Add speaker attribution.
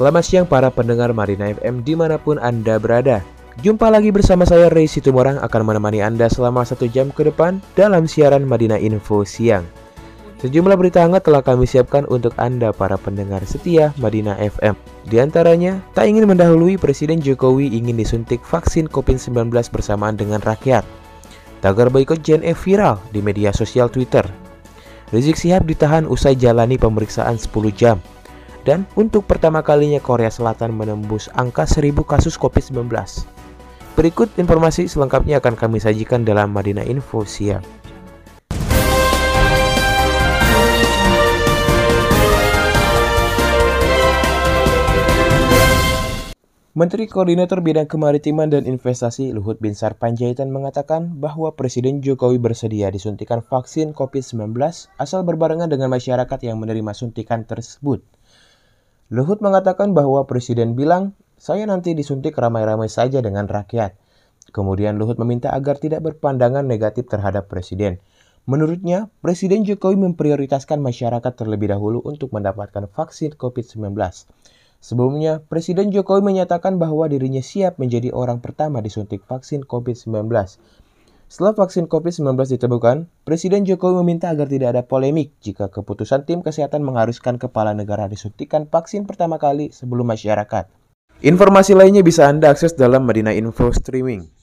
Speaker 1: Selamat siang para pendengar Marina FM di mana pun Anda berada. Jumpa lagi bersama saya Ray Situmorang akan menemani Anda selama satu jam ke depan dalam siaran Madinah Info Siang. Sejumlah berita hangat telah kami siapkan untuk Anda para pendengar setia Madinah FM. Di antaranya, tak ingin mendahului Presiden Jokowi ingin disuntik vaksin COVID-19 bersamaan dengan rakyat. Tagar boykot JNE viral di media sosial Twitter. Rizik Sihab ditahan usai jalani pemeriksaan 10 jam. Dan untuk pertama kalinya Korea Selatan menembus angka 1000 kasus COVID-19. Berikut informasi selengkapnya akan kami sajikan dalam Madinah Info siang. Menteri Koordinator Bidang Kemaritiman dan Investasi Luhut Binsar Panjaitan mengatakan bahwa Presiden Jokowi bersedia disuntikan vaksin COVID-19 asal berbarengan dengan masyarakat yang menerima suntikan tersebut. Luhut mengatakan bahwa Presiden bilang, saya nanti disuntik ramai-ramai saja dengan rakyat. Kemudian Luhut meminta agar tidak berpandangan negatif terhadap Presiden. Menurutnya, Presiden Jokowi memprioritaskan masyarakat terlebih dahulu untuk mendapatkan vaksin COVID-19. Sebelumnya, Presiden Jokowi menyatakan bahwa dirinya siap menjadi orang pertama disuntik vaksin COVID-19. Setelah vaksin COVID-19 ditemukan, Presiden Jokowi meminta agar tidak ada polemik jika keputusan tim kesehatan mengharuskan kepala negara disuntikan vaksin pertama kali sebelum masyarakat. Informasi lainnya bisa Anda akses dalam Medina Info Streaming.